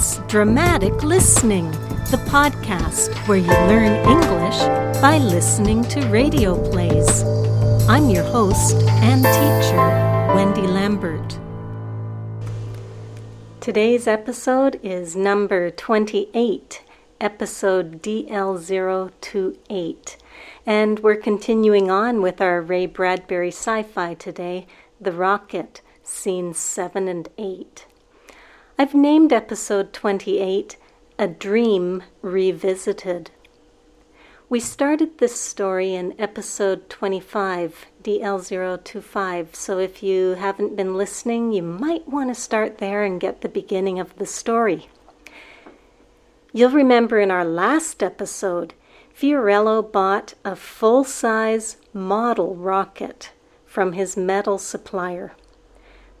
It's Dramatic Listening, the podcast where you learn English by listening to radio plays. I'm your host and teacher, Wendy Lambert. Today's episode is number 28, episode DL028. And we're continuing on with our Ray Bradbury sci fi today, The Rocket, scenes 7 and 8. I've named episode 28 A Dream Revisited. We started this story in episode 25, DL025, so if you haven't been listening, you might want to start there and get the beginning of the story. You'll remember in our last episode, Fiorello bought a full size model rocket from his metal supplier.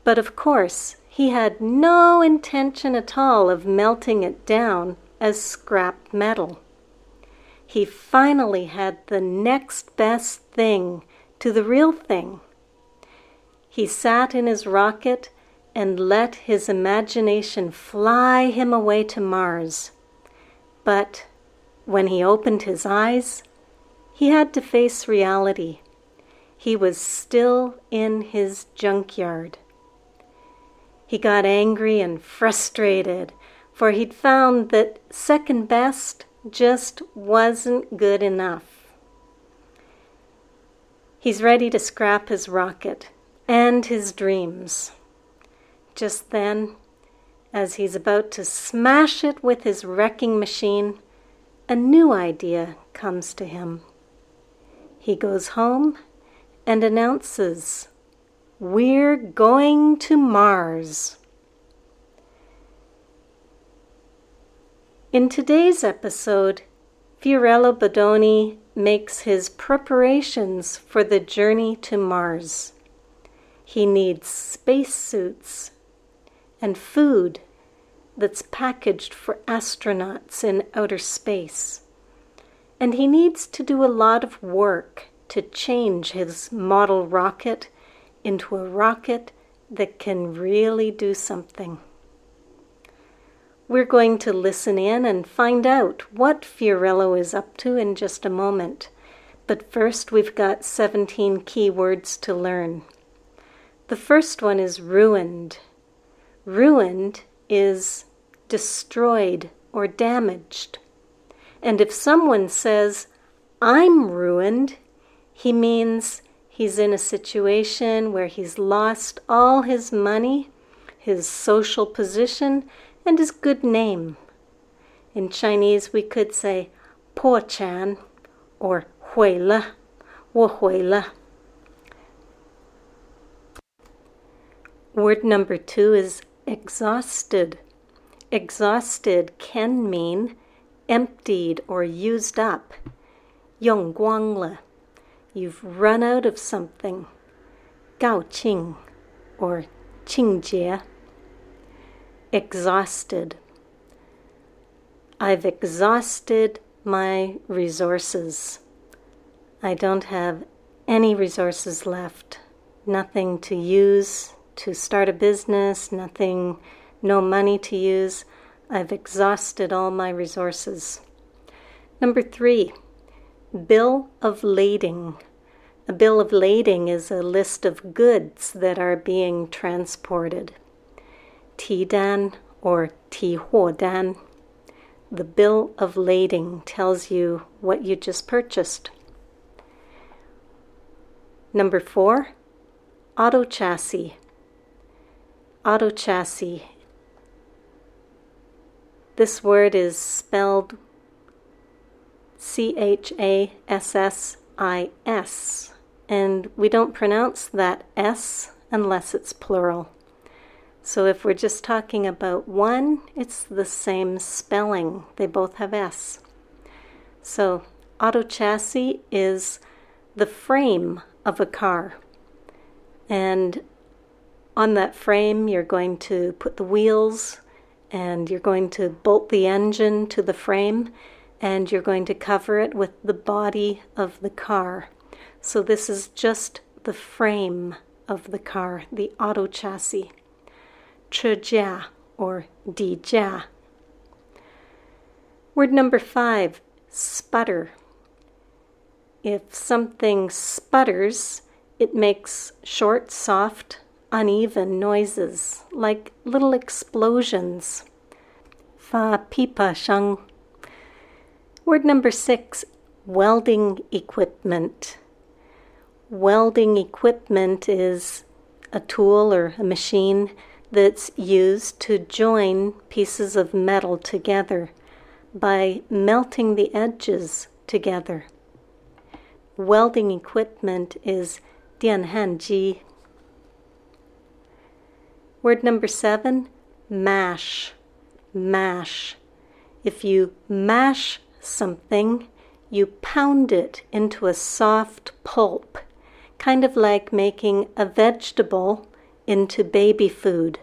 But of course, he had no intention at all of melting it down as scrap metal. He finally had the next best thing to the real thing. He sat in his rocket and let his imagination fly him away to Mars. But when he opened his eyes, he had to face reality. He was still in his junkyard. He got angry and frustrated, for he'd found that second best just wasn't good enough. He's ready to scrap his rocket and his dreams. Just then, as he's about to smash it with his wrecking machine, a new idea comes to him. He goes home and announces we're going to Mars. In today's episode, Fiorello Bodoni makes his preparations for the journey to Mars. He needs spacesuits and food that's packaged for astronauts in outer space. And he needs to do a lot of work to change his model rocket into a rocket that can really do something. We're going to listen in and find out what Fiorello is up to in just a moment. But first, we've got 17 key words to learn. The first one is ruined. Ruined is destroyed or damaged. And if someone says, I'm ruined, he means He's in a situation where he's lost all his money, his social position, and his good name. In Chinese, we could say Po Chan or Hui Le, Wo Hui Le. Word number two is exhausted. Exhausted can mean emptied or used up. 用光了. You've run out of something. Gao Qing or Qingjie. Exhausted. I've exhausted my resources. I don't have any resources left. Nothing to use to start a business, nothing, no money to use. I've exhausted all my resources. Number three, Bill of lading. A bill of lading is a list of goods that are being transported. Tidan or Tihuodan. The bill of lading tells you what you just purchased. Number four, auto chassis. Auto chassis. This word is spelled C H A S S I S. And we don't pronounce that S unless it's plural. So if we're just talking about one, it's the same spelling. They both have S. So auto chassis is the frame of a car. And on that frame, you're going to put the wheels and you're going to bolt the engine to the frame and you're going to cover it with the body of the car. So this is just the frame of the car, the auto chassis. 车架 or 底架 Word number five sputter. If something sputters, it makes short, soft, uneven noises, like little explosions. Fa pipa shang. Word number six welding equipment. Welding equipment is a tool or a machine that's used to join pieces of metal together by melting the edges together. Welding equipment is dianhanji. Word number seven, mash. Mash. If you mash something, you pound it into a soft pulp, kind of like making a vegetable into baby food.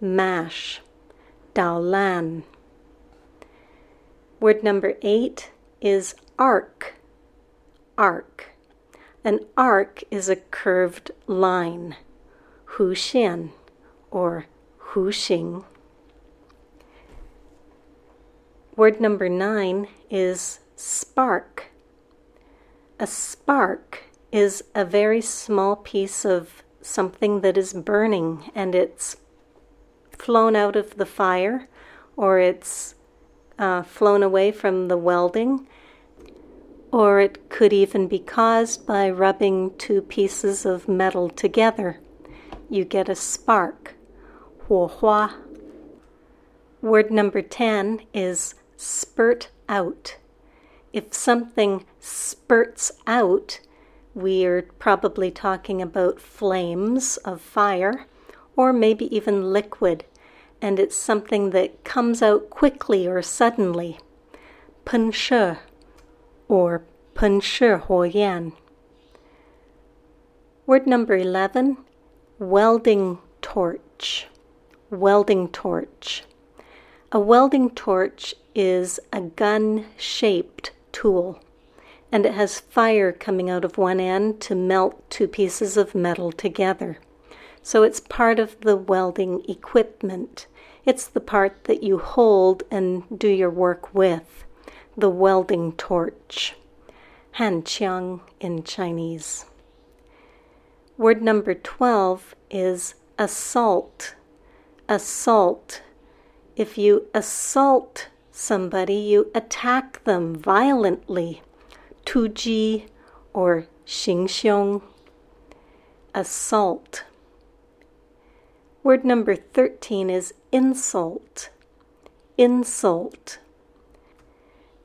Mash. Dao Lan. Word number eight is arc. Arc. An arc is a curved line. Hu Xian or Hu Xing. Word number nine is spark. A spark is a very small piece of something that is burning and it's flown out of the fire or it's uh, flown away from the welding, or it could even be caused by rubbing two pieces of metal together. You get a spark. 火花. Word number 10 is spurt out. If something spurts out, we are probably talking about flames of fire or maybe even liquid and it's something that comes out quickly or suddenly. 喷射 or 喷射火焰. Word number 11 welding torch. Welding torch. A welding torch is a gun shaped tool, and it has fire coming out of one end to melt two pieces of metal together. So it's part of the welding equipment. It's the part that you hold and do your work with, the welding torch. Hanqiang in Chinese. Word number 12 is assault. Assault. If you assault somebody, you attack them violently. Tuji or xingxiong. Assault. Word number 13 is insult. Insult.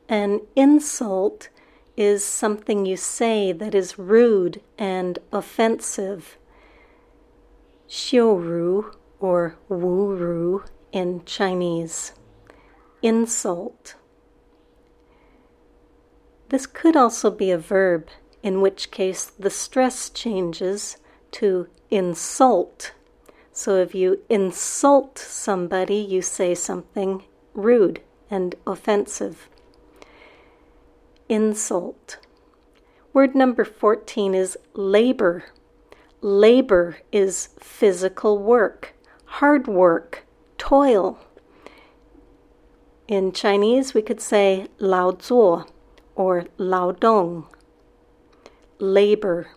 An insult is something you say that is rude and offensive. Xiuru or wu ru in Chinese. Insult. This could also be a verb, in which case the stress changes to insult so if you insult somebody, you say something rude and offensive. Insult. Word number 14 is labor. Labor is physical work, hard work, toil. In Chinese, we could say lao zuo or lao dong. Labor.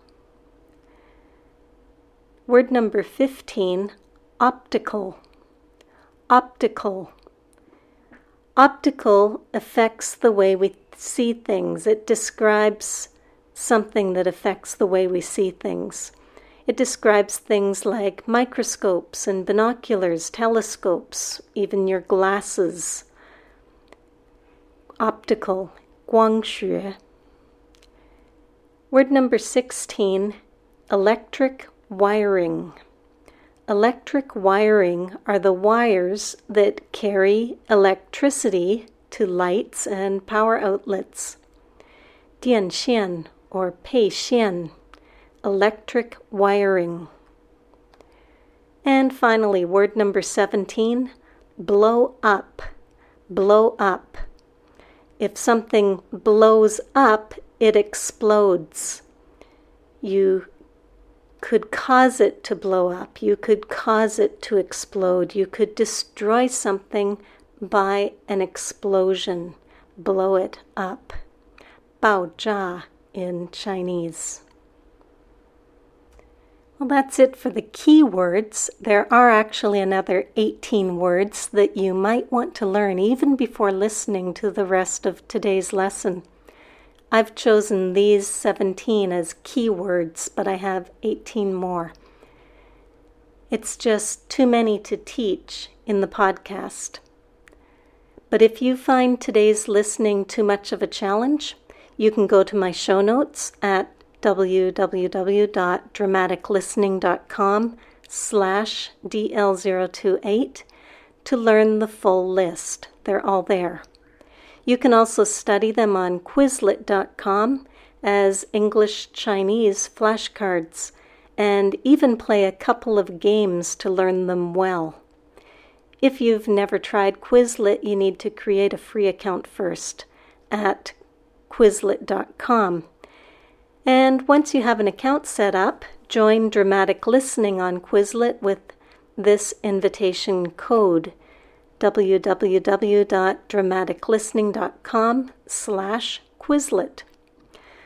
Word number 15 optical. Optical. Optical affects the way we see things. It describes something that affects the way we see things. It describes things like microscopes and binoculars, telescopes, even your glasses optical, guangxue. Word number 16, electric wiring. Electric wiring are the wires that carry electricity to lights and power outlets. Dianxian or peixian, electric wiring. And finally, word number 17, blow up. Blow up if something blows up, it explodes. You could cause it to blow up, you could cause it to explode, you could destroy something by an explosion, blow it up. Bao Jia in Chinese. Well, that's it for the key words. There are actually another 18 words that you might want to learn even before listening to the rest of today's lesson. I've chosen these 17 as key words, but I have 18 more. It's just too many to teach in the podcast. But if you find today's listening too much of a challenge, you can go to my show notes at www.dramaticlistening.com slash DL028 to learn the full list. They're all there. You can also study them on Quizlet.com as English Chinese flashcards and even play a couple of games to learn them well. If you've never tried Quizlet, you need to create a free account first at Quizlet.com. And once you have an account set up, join Dramatic Listening on Quizlet with this invitation code www.dramaticlistening.com slash Quizlet.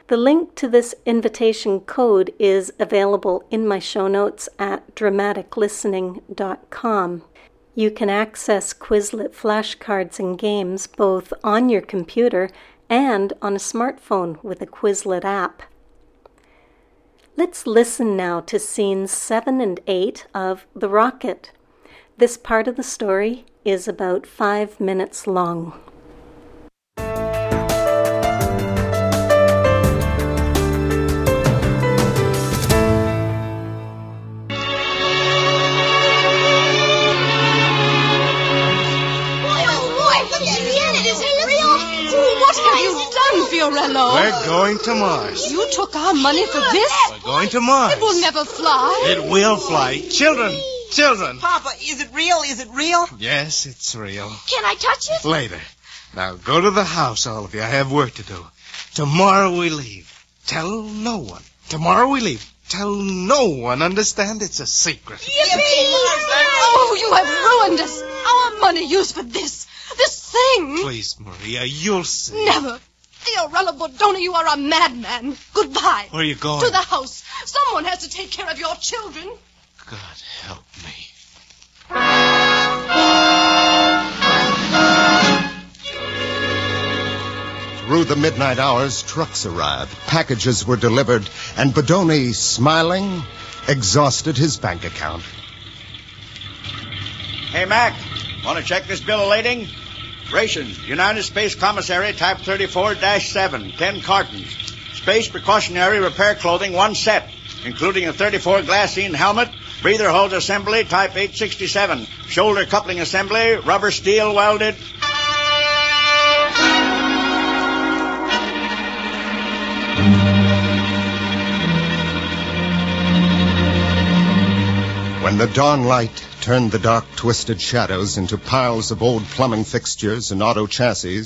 The link to this invitation code is available in my show notes at dramaticlistening.com. You can access Quizlet flashcards and games both on your computer and on a smartphone with a Quizlet app. Let's listen now to scenes 7 and 8 of The Rocket. This part of the story is about five minutes long. Fiorello. We're going to Mars. You took our money for this? We're going to Mars. It will never fly. It will fly. Children, children. Papa, is it real? Is it real? Yes, it's real. Can I touch it? Later. Now go to the house, all of you. I have work to do. Tomorrow we leave. Tell no one. Tomorrow we leave. Tell no one. Understand? It's a secret. Yippee! Oh, you have ruined us. Our money used for this. This thing. Please, Maria, you'll see. Never. Fiorello Bodoni, you are a madman. Goodbye. Where are you going? To the house. Someone has to take care of your children. God help me. Through the midnight hours, trucks arrived, packages were delivered, and Bodoni, smiling, exhausted his bank account. Hey, Mac, want to check this bill of lading? Rations, United Space Commissary, Type 34-7, 10 cartons. Space precautionary repair clothing, one set, including a 34 glassine helmet, breather hose assembly, Type 867, shoulder coupling assembly, rubber steel welded. When the dawn light turned the dark, twisted shadows into piles of old plumbing fixtures and auto chassis,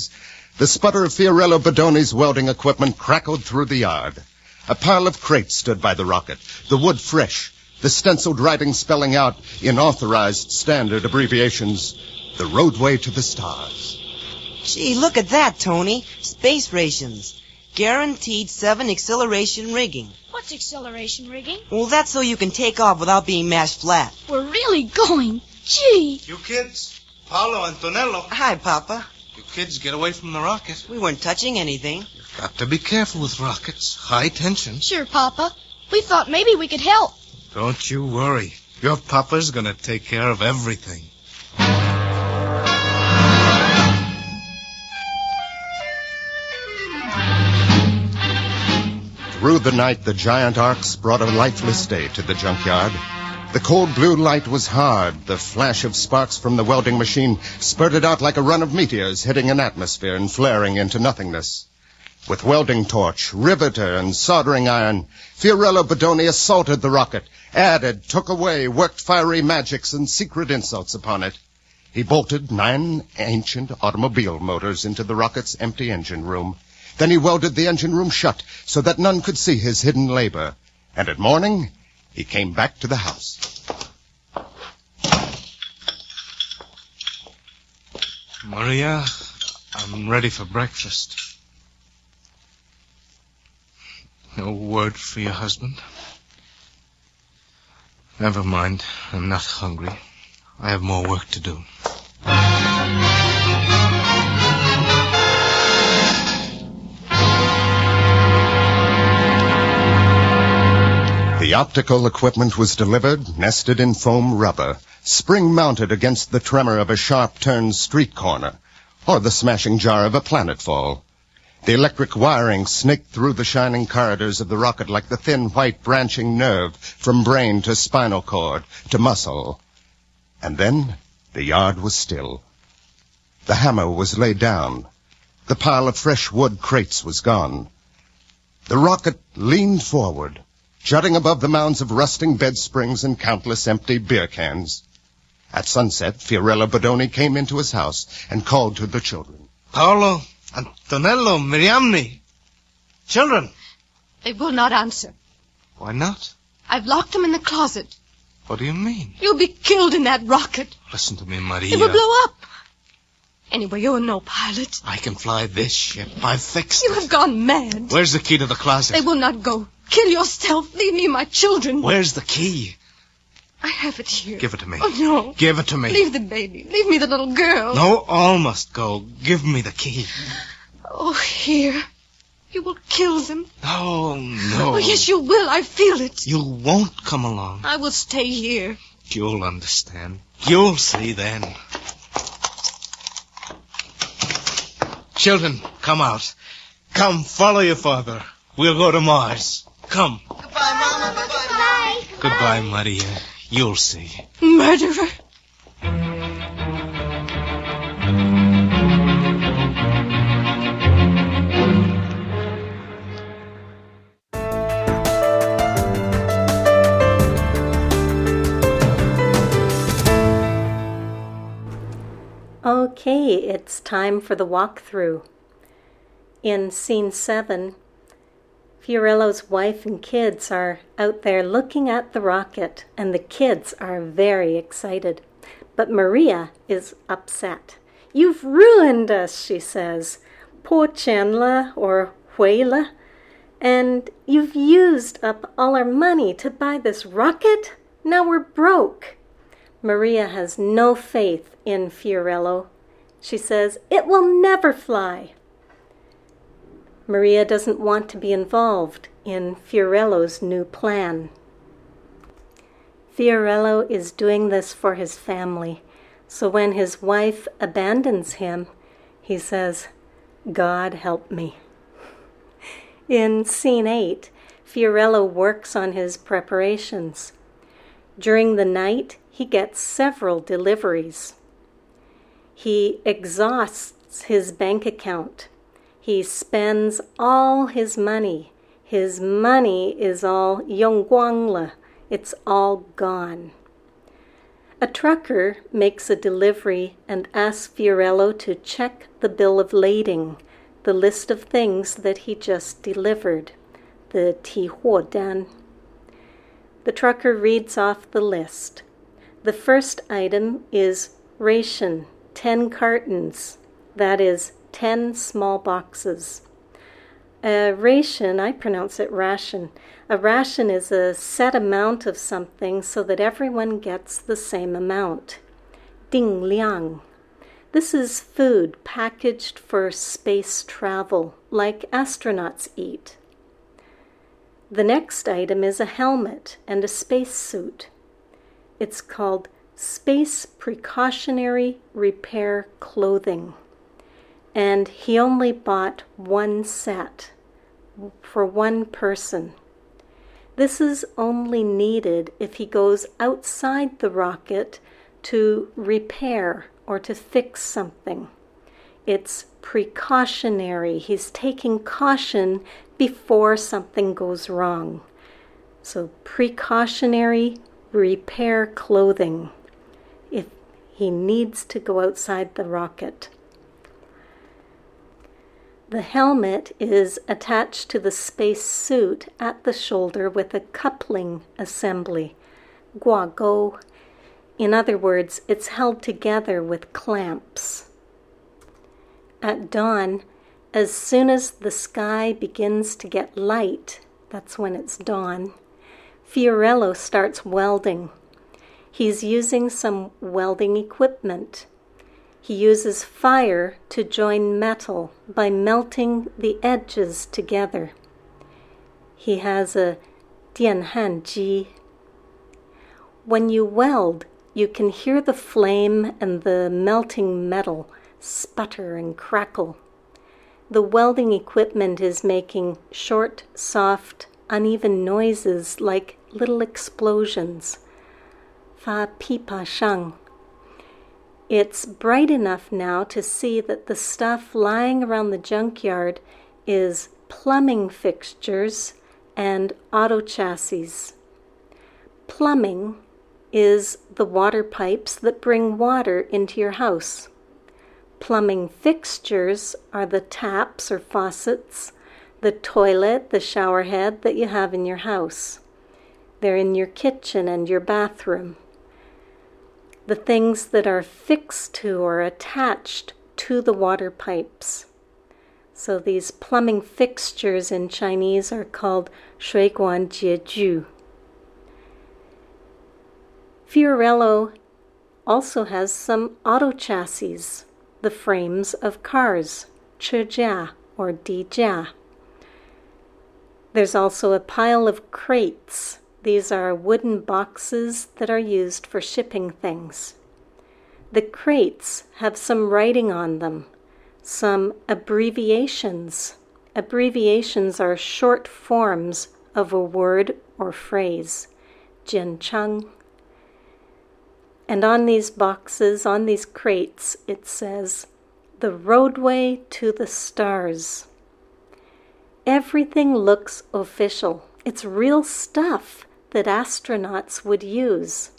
the sputter of Fiorello Bodoni's welding equipment crackled through the yard. A pile of crates stood by the rocket, the wood fresh, the stenciled writing spelling out in authorized standard abbreviations, the roadway to the stars. Gee, look at that, Tony. Space rations. Guaranteed seven acceleration rigging. What's acceleration rigging? Well, that's so you can take off without being mashed flat. We're really going. Gee. You kids, Paolo, Antonello. Hi, Papa. You kids get away from the rocket. We weren't touching anything. You've got to be careful with rockets. High tension. Sure, Papa. We thought maybe we could help. Don't you worry. Your papa's gonna take care of everything. Through the night, the giant arcs brought a lifeless day to the junkyard. The cold blue light was hard. The flash of sparks from the welding machine spurted out like a run of meteors hitting an atmosphere and flaring into nothingness. With welding torch, riveter, and soldering iron, Fiorello Bodoni assaulted the rocket, added, took away, worked fiery magics and secret insults upon it. He bolted nine ancient automobile motors into the rocket's empty engine room. Then he welded the engine room shut so that none could see his hidden labor. And at morning, he came back to the house. Maria, I'm ready for breakfast. No word for your husband? Never mind. I'm not hungry. I have more work to do. The optical equipment was delivered, nested in foam rubber, spring mounted against the tremor of a sharp turned street corner, or the smashing jar of a planetfall. The electric wiring snaked through the shining corridors of the rocket like the thin white branching nerve from brain to spinal cord to muscle. And then the yard was still. The hammer was laid down. The pile of fresh wood crates was gone. The rocket leaned forward, jutting above the mounds of rusting bed springs and countless empty beer cans. At sunset, Fiorello Bodoni came into his house and called to the children. Paolo, Antonello, Miriamne. Children. They will not answer. Why not? I've locked them in the closet. What do you mean? You'll be killed in that rocket. Listen to me, Maria. It will blow up. Anyway, you're no pilot. I can fly this ship. I've fixed You it. have gone mad. Where's the key to the closet? They will not go. Kill yourself. Leave me my children. Where's the key? I have it here. Give it to me. Oh, no. Give it to me. Leave the baby. Leave me the little girl. No, all must go. Give me the key. Oh, here. You will kill them. No, no. Oh, yes, you will. I feel it. You won't come along. I will stay here. You'll understand. You'll see then. Children, come out. Come, follow your father. We'll go to Mars. Come. Goodbye, Mama. Goodbye. Goodbye, Goodbye Maria. You'll see. Murderer. Okay, it's time for the walkthrough. In scene 7, Fiorello's wife and kids are out there looking at the rocket, and the kids are very excited. But Maria is upset. You've ruined us, she says. Poor Chandla or Huela. And you've used up all our money to buy this rocket? Now we're broke. Maria has no faith in Fiorello. She says, It will never fly. Maria doesn't want to be involved in Fiorello's new plan. Fiorello is doing this for his family, so when his wife abandons him, he says, God help me. In scene 8, Fiorello works on his preparations. During the night, he gets several deliveries. He exhausts his bank account. He spends all his money. His money is all yongguangla. It's all gone. A trucker makes a delivery and asks Fiorello to check the bill of lading, the list of things that he just delivered, the dan. The trucker reads off the list. The first item is ration, 10 cartons, that is, 10 small boxes. A ration, I pronounce it ration. A ration is a set amount of something so that everyone gets the same amount. Ding liang. This is food packaged for space travel, like astronauts eat. The next item is a helmet and a space suit. It's called Space Precautionary Repair Clothing. And he only bought one set for one person. This is only needed if he goes outside the rocket to repair or to fix something. It's precautionary. He's taking caution before something goes wrong. So, precautionary repair clothing if he needs to go outside the rocket. The helmet is attached to the space suit at the shoulder with a coupling assembly, guago. In other words, it's held together with clamps. At dawn, as soon as the sky begins to get light, that's when it's dawn, Fiorello starts welding. He's using some welding equipment. He uses fire to join metal by melting the edges together. He has a dianhan ji. When you weld, you can hear the flame and the melting metal sputter and crackle. The welding equipment is making short, soft, uneven noises like little explosions. Fa pipa shang. It's bright enough now to see that the stuff lying around the junkyard is plumbing fixtures and auto chassis. Plumbing is the water pipes that bring water into your house. Plumbing fixtures are the taps or faucets, the toilet, the shower head that you have in your house. They're in your kitchen and your bathroom. The things that are fixed to or attached to the water pipes. So these plumbing fixtures in Chinese are called shui guan jie ju. Fiorello also has some auto chassis, the frames of cars, chejia or dijia. There's also a pile of crates. These are wooden boxes that are used for shipping things. The crates have some writing on them, some abbreviations. Abbreviations are short forms of a word or phrase. Jiancheng. And on these boxes, on these crates, it says, The roadway to the stars. Everything looks official. It's real stuff that astronauts would use.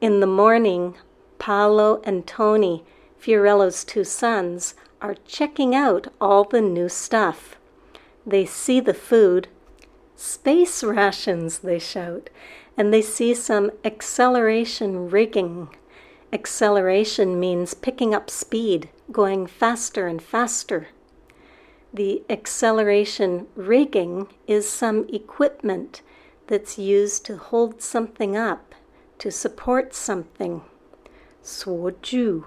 In the morning, Paolo and Tony, Fiorello's two sons, are checking out all the new stuff. They see the food. Space rations, they shout and they see some acceleration rigging. Acceleration means picking up speed, going faster and faster. The acceleration rigging is some equipment that's used to hold something up, to support something. Suoju.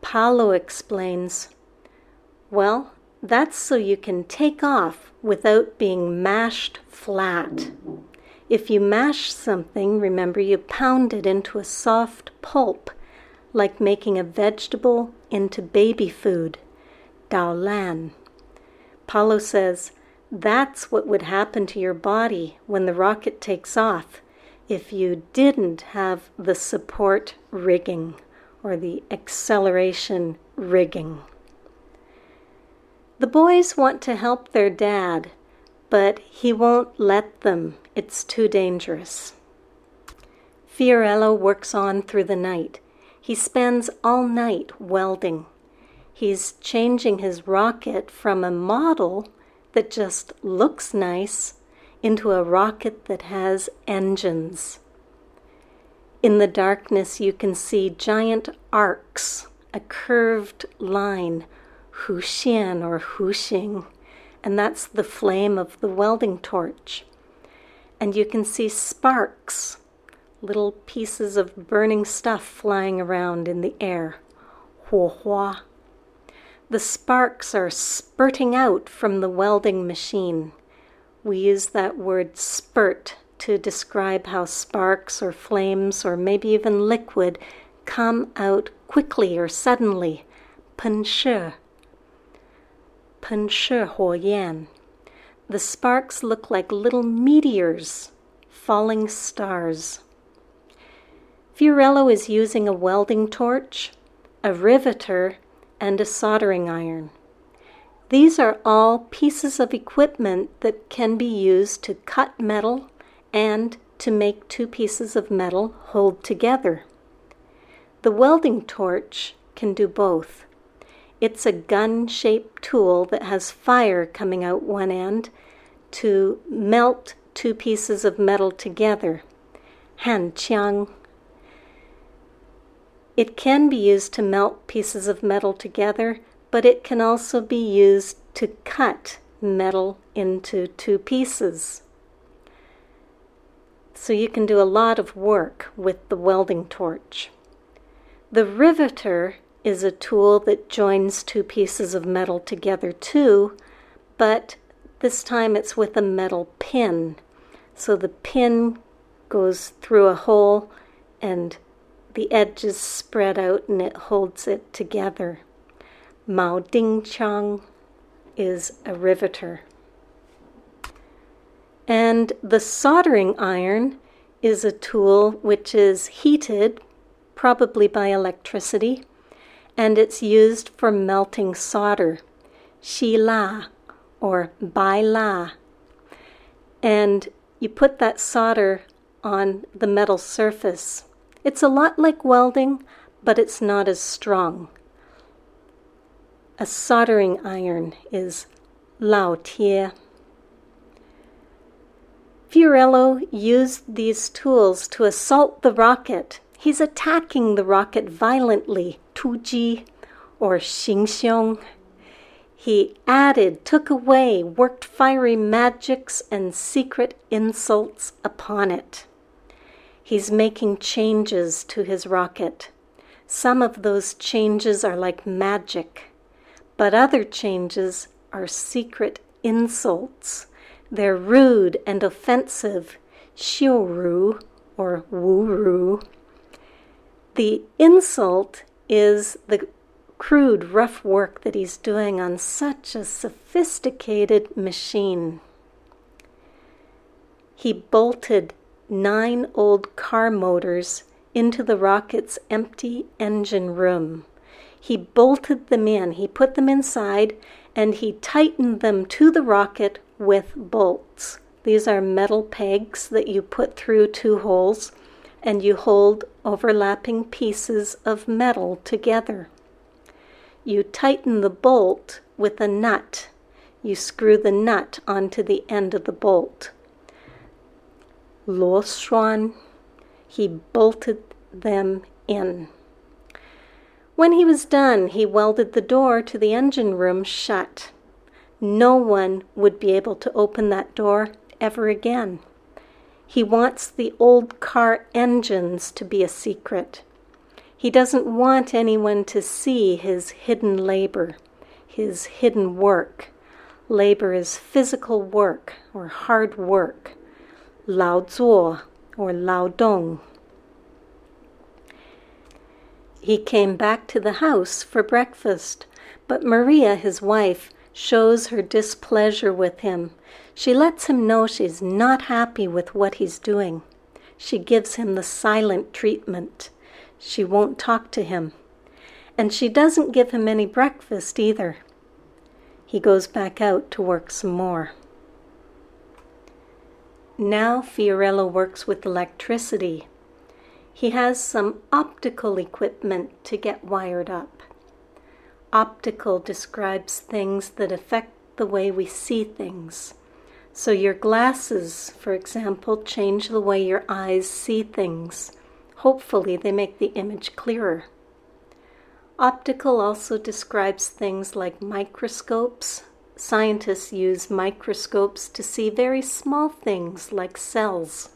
Paolo explains, Well, that's so you can take off without being mashed flat. If you mash something, remember you pound it into a soft pulp, like making a vegetable into baby food. Dao Lan. Paolo says, that's what would happen to your body when the rocket takes off if you didn't have the support rigging or the acceleration rigging. The boys want to help their dad, but he won't let them. It's too dangerous. Fiorello works on through the night. He spends all night welding. He's changing his rocket from a model that just looks nice into a rocket that has engines. In the darkness, you can see giant arcs, a curved line, Hu Xian or Hu Xing, and that's the flame of the welding torch and you can see sparks, little pieces of burning stuff flying around in the air. Huohua. The sparks are spurting out from the welding machine. We use that word spurt to describe how sparks or flames or maybe even liquid come out quickly or suddenly. 喷射,喷射火焰. The sparks look like little meteors, falling stars. Fiorello is using a welding torch, a riveter, and a soldering iron. These are all pieces of equipment that can be used to cut metal and to make two pieces of metal hold together. The welding torch can do both. It's a gun shaped tool that has fire coming out one end to melt two pieces of metal together. Han Qiang. It can be used to melt pieces of metal together, but it can also be used to cut metal into two pieces. So you can do a lot of work with the welding torch. The riveter is a tool that joins two pieces of metal together too, but this time it's with a metal pin. So the pin goes through a hole and the edges spread out and it holds it together. Mao Ding Chang is a riveter. And the soldering iron is a tool which is heated, probably by electricity, and it's used for melting solder, shi la or bai la. And you put that solder on the metal surface. It's a lot like welding, but it's not as strong. A soldering iron is lao tie. Fiorello used these tools to assault the rocket. He's attacking the rocket violently, tuji or xingxiong. He added, took away, worked fiery magics and secret insults upon it. He's making changes to his rocket. Some of those changes are like magic, but other changes are secret insults. They're rude and offensive, xiuuru or wuru. The insult is the crude, rough work that he's doing on such a sophisticated machine. He bolted nine old car motors into the rocket's empty engine room. He bolted them in, he put them inside, and he tightened them to the rocket with bolts. These are metal pegs that you put through two holes and you hold overlapping pieces of metal together. You tighten the bolt with a nut. You screw the nut onto the end of the bolt. Lo Xuan, he bolted them in. When he was done, he welded the door to the engine room shut. No one would be able to open that door ever again. He wants the old car engines to be a secret. He doesn't want anyone to see his hidden labor, his hidden work. Labor is physical work or hard work. Lao zuo or Lao dong. He came back to the house for breakfast, but Maria, his wife, shows her displeasure with him. She lets him know she's not happy with what he's doing. She gives him the silent treatment. She won't talk to him. And she doesn't give him any breakfast either. He goes back out to work some more. Now Fiorello works with electricity. He has some optical equipment to get wired up. Optical describes things that affect the way we see things. So, your glasses, for example, change the way your eyes see things. Hopefully, they make the image clearer. Optical also describes things like microscopes, Scientists use microscopes to see very small things like cells.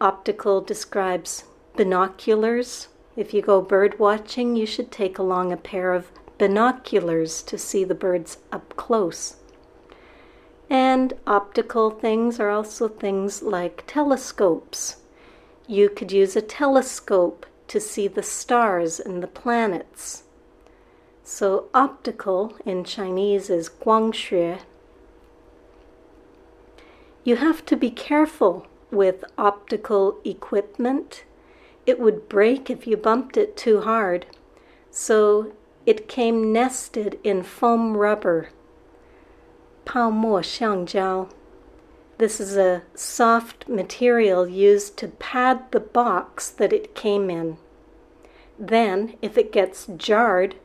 Optical describes binoculars. If you go bird watching, you should take along a pair of binoculars to see the birds up close. And optical things are also things like telescopes. You could use a telescope to see the stars and the planets. So optical in Chinese is guangshui. You have to be careful with optical equipment. It would break if you bumped it too hard. So it came nested in foam rubber. Pao mo xiangjiao. This is a soft material used to pad the box that it came in. Then, if it gets jarred,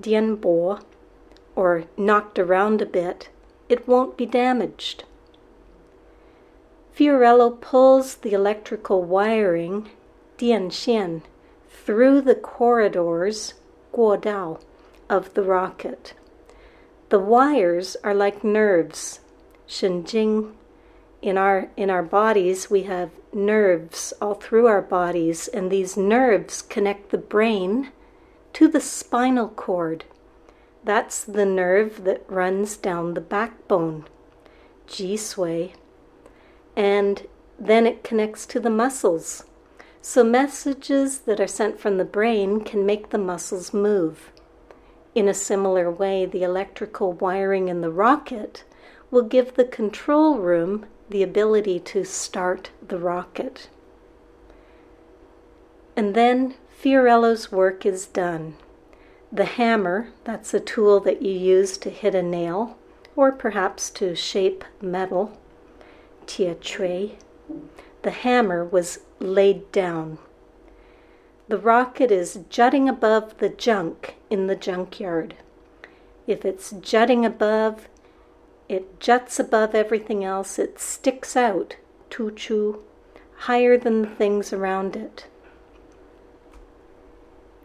Dianbo or knocked around a bit, it won't be damaged. Fiorello pulls the electrical wiring, Dianxian, through the corridors, guodao, of the rocket. The wires are like nerves, shenjing. In our, in our bodies, we have nerves all through our bodies, and these nerves connect the brain to the spinal cord. That's the nerve that runs down the backbone, Ji Sui. And then it connects to the muscles. So messages that are sent from the brain can make the muscles move. In a similar way, the electrical wiring in the rocket will give the control room the ability to start the rocket. And then Fiorello's work is done. The hammer, that's a tool that you use to hit a nail or perhaps to shape metal, tia tray. The hammer was laid down. The rocket is jutting above the junk in the junkyard. If it's jutting above, it juts above everything else. It sticks out, tuchu, higher than the things around it.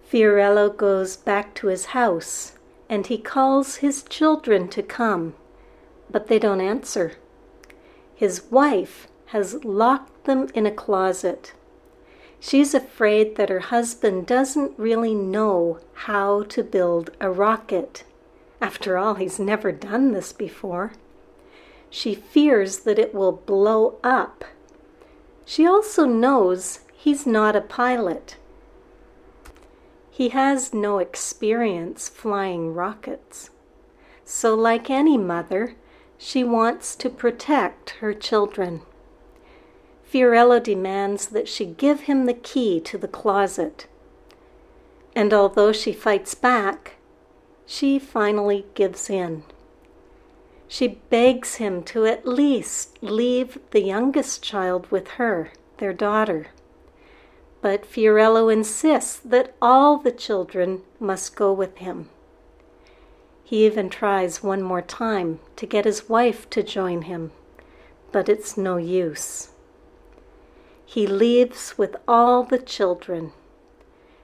Fiorello goes back to his house and he calls his children to come, but they don't answer. His wife has locked them in a closet. She's afraid that her husband doesn't really know how to build a rocket. After all, he's never done this before. She fears that it will blow up. She also knows he's not a pilot. He has no experience flying rockets. So, like any mother, she wants to protect her children. Fiorello demands that she give him the key to the closet. And although she fights back, she finally gives in. She begs him to at least leave the youngest child with her, their daughter. But Fiorello insists that all the children must go with him. He even tries one more time to get his wife to join him, but it's no use. He leaves with all the children.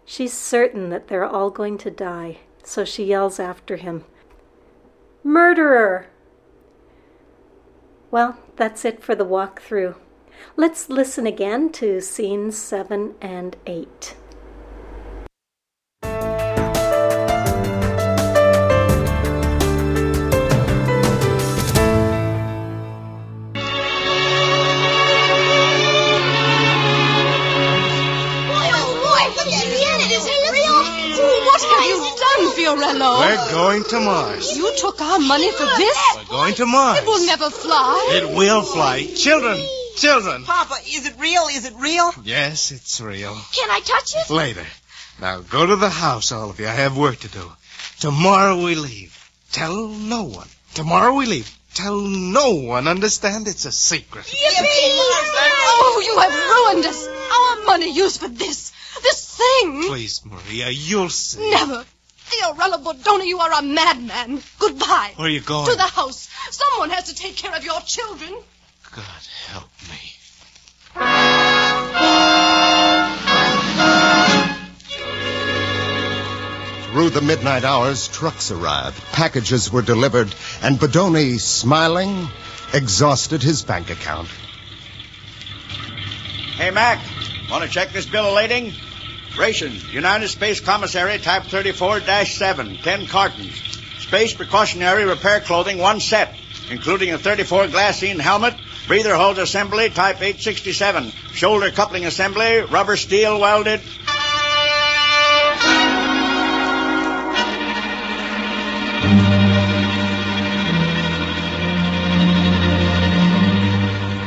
She's certain that they're all going to die, so she yells after him, Murderer! Well, that's it for the walkthrough. Let's listen again to scenes 7 and 8. What have you done, Fiorello? We're going to Mars. You took our money for this? We're going to Mars. It will never fly. It will fly. Children, children. Papa, is it real? Is it real? Yes, it's real. Can I touch it? Later. Now go to the house, all of you. I have work to do. Tomorrow we leave. Tell no one. Tomorrow we leave. Tell no one. Understand? It's a secret. Yippee! Oh, you have ruined us. Our money used for this. This thing. Please, Maria, you'll see. Never. Fiorello Bodoni, you are a madman. Goodbye. Where are you going? To the house. Someone has to take care of your children. God help me. Through the midnight hours, trucks arrived, packages were delivered, and Bodoni, smiling, exhausted his bank account. Hey, Mac, want to check this bill of lading? Rations, United Space Commissary, type 34-7, 10 cartons. Space precautionary repair clothing, one set, including a 34 glassine helmet, breather hose assembly, type 867, shoulder coupling assembly, rubber steel welded.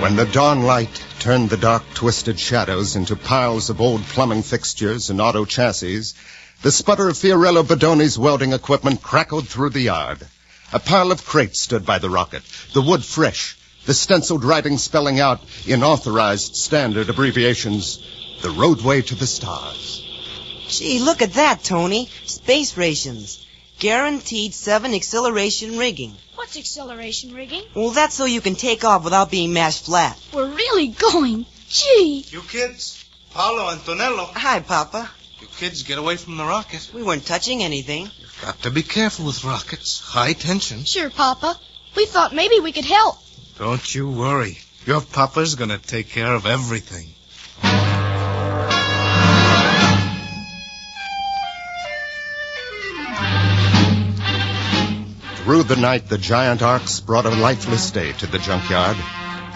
When the dawn light turned the dark, twisted shadows into piles of old plumbing fixtures and auto chassis, the sputter of Fiorello Bodoni's welding equipment crackled through the yard. A pile of crates stood by the rocket, the wood fresh, the stenciled writing spelling out in authorized standard abbreviations, the roadway to the stars. Gee, look at that, Tony. Space rations. Guaranteed seven acceleration rigging. What's acceleration rigging? Well, that's so you can take off without being mashed flat. We're really going. Gee. You kids, Paolo, and Antonello. Hi, Papa. You kids get away from the rocket. We weren't touching anything. You've got to be careful with rockets. High tension. Sure, Papa. We thought maybe we could help. Don't you worry. Your papa's gonna take care of everything. Through the night, the giant arcs brought a lifeless day to the junkyard.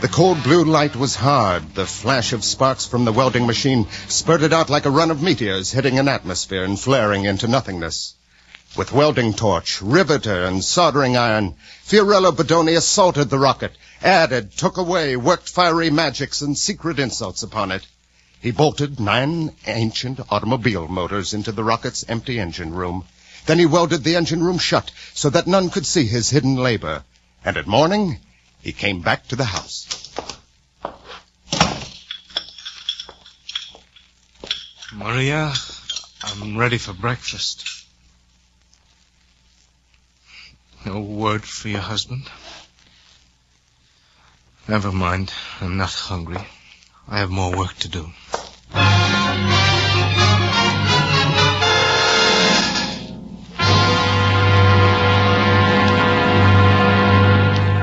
The cold blue light was hard. The flash of sparks from the welding machine spurted out like a run of meteors hitting an atmosphere and flaring into nothingness. With welding torch, riveter, and soldering iron, Fiorello Bodoni assaulted the rocket, added, took away, worked fiery magics and secret insults upon it. He bolted nine ancient automobile motors into the rocket's empty engine room. Then he welded the engine room shut so that none could see his hidden labor. And at morning, he came back to the house. Maria, I'm ready for breakfast. No word for your husband? Never mind. I'm not hungry. I have more work to do.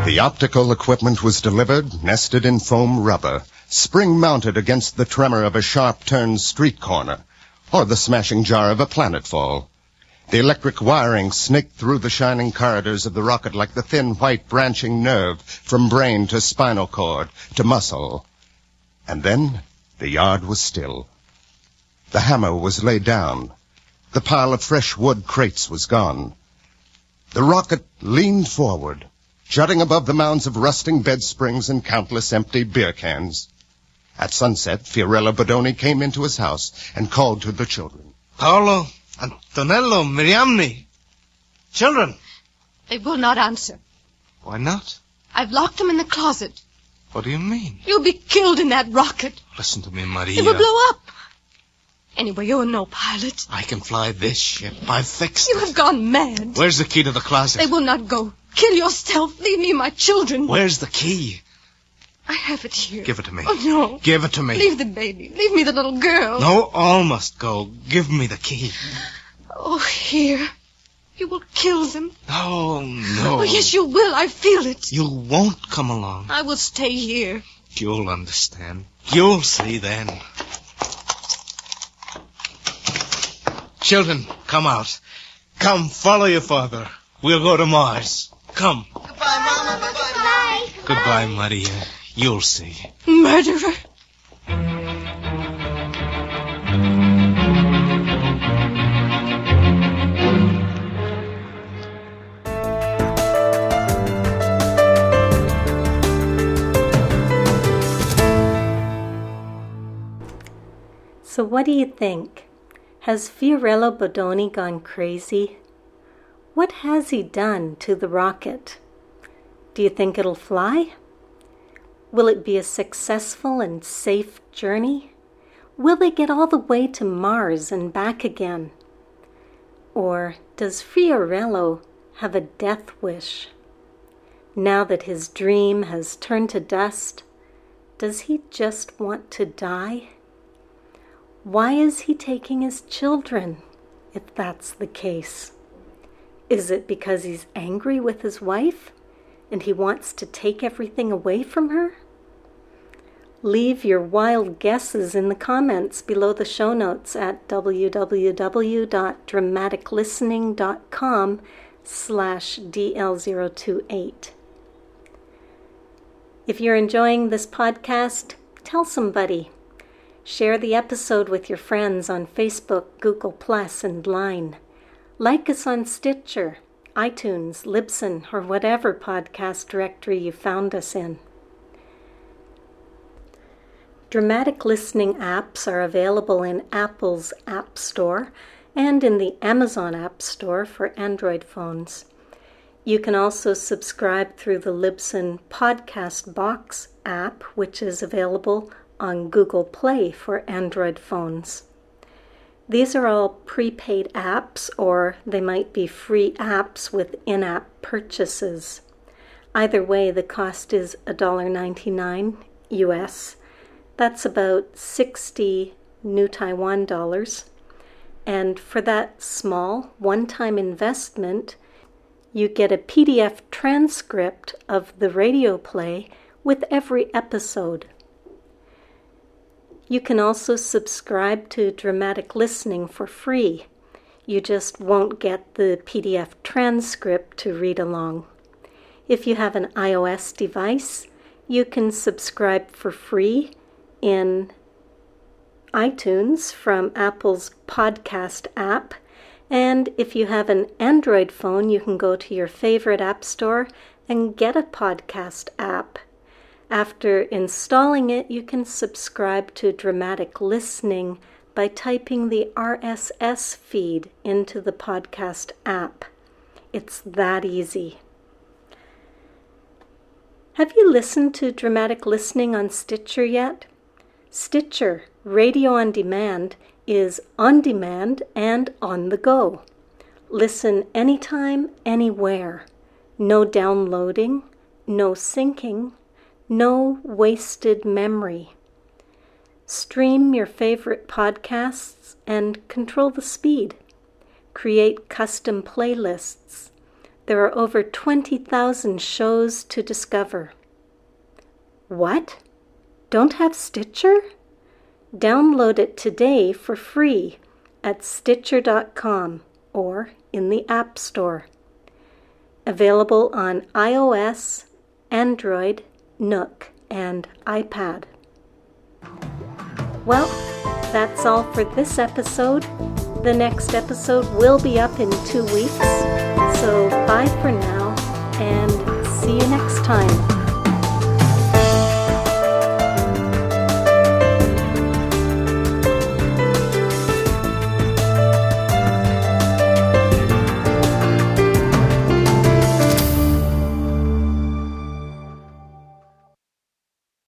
The optical equipment was delivered, nested in foam rubber, spring mounted against the tremor of a sharp turned street corner, or the smashing jar of a planetfall. The electric wiring snaked through the shining corridors of the rocket like the thin white branching nerve from brain to spinal cord to muscle. And then the yard was still. The hammer was laid down. The pile of fresh wood crates was gone. The rocket leaned forward, jutting above the mounds of rusting bed springs and countless empty beer cans. At sunset, Fiorello Bodoni came into his house and called to the children. Paolo, Antonello, Miriamne. Children. They will not answer. Why not? I've locked them in the closet. What do you mean? You'll be killed in that rocket. Listen to me, Maria. It will blow up. Anyway, you're no pilot. I can fly this ship. I've fixed You it. have gone mad. Where's the key to the closet? They will not go. Kill yourself. Leave me my children. Where's the key? I have it here. Give it to me. Oh, no. Give it to me. Leave the baby. Leave me the little girl. No, all must go. Give me the key. Oh, here. You will kill them. No, no. Oh, yes, you will. I feel it. You won't come along. I will stay here. You'll understand. You'll see then. Children, come out. Come, follow your father. We'll go to Mars. Come. Bye. Goodbye, Maria. You'll see. Murderer. So, what do you think? Has Fiorello Bodoni gone crazy? What has he done to the rocket? Do you think it'll fly? Will it be a successful and safe journey? Will they get all the way to Mars and back again? Or does Fiorello have a death wish? Now that his dream has turned to dust, does he just want to die? Why is he taking his children, if that's the case? Is it because he's angry with his wife and he wants to take everything away from her? Leave your wild guesses in the comments below the show notes at www.dramaticlistening.com slash DL028. If you're enjoying this podcast, tell somebody. Share the episode with your friends on Facebook, Google Plus, and Line. Like us on Stitcher, iTunes, Libsyn, or whatever podcast directory you found us in. Dramatic listening apps are available in Apple's App Store and in the Amazon App Store for Android phones. You can also subscribe through the Libsyn Podcast Box app, which is available on Google Play for Android phones. These are all prepaid apps, or they might be free apps with in app purchases. Either way, the cost is $1.99 US. That's about 60 New Taiwan dollars. And for that small one time investment, you get a PDF transcript of the radio play with every episode. You can also subscribe to Dramatic Listening for free. You just won't get the PDF transcript to read along. If you have an iOS device, you can subscribe for free in iTunes from Apple's podcast app. And if you have an Android phone, you can go to your favorite app store and get a podcast app. After installing it, you can subscribe to Dramatic Listening by typing the RSS feed into the podcast app. It's that easy. Have you listened to Dramatic Listening on Stitcher yet? Stitcher, radio on demand, is on demand and on the go. Listen anytime, anywhere. No downloading, no syncing, no wasted memory. Stream your favorite podcasts and control the speed. Create custom playlists there are over 20,000 shows to discover. What? Don't have Stitcher? Download it today for free at Stitcher.com or in the App Store. Available on iOS, Android, Nook, and iPad. Well, that's all for this episode. The next episode will be up in two weeks. So bye for now and see you next time.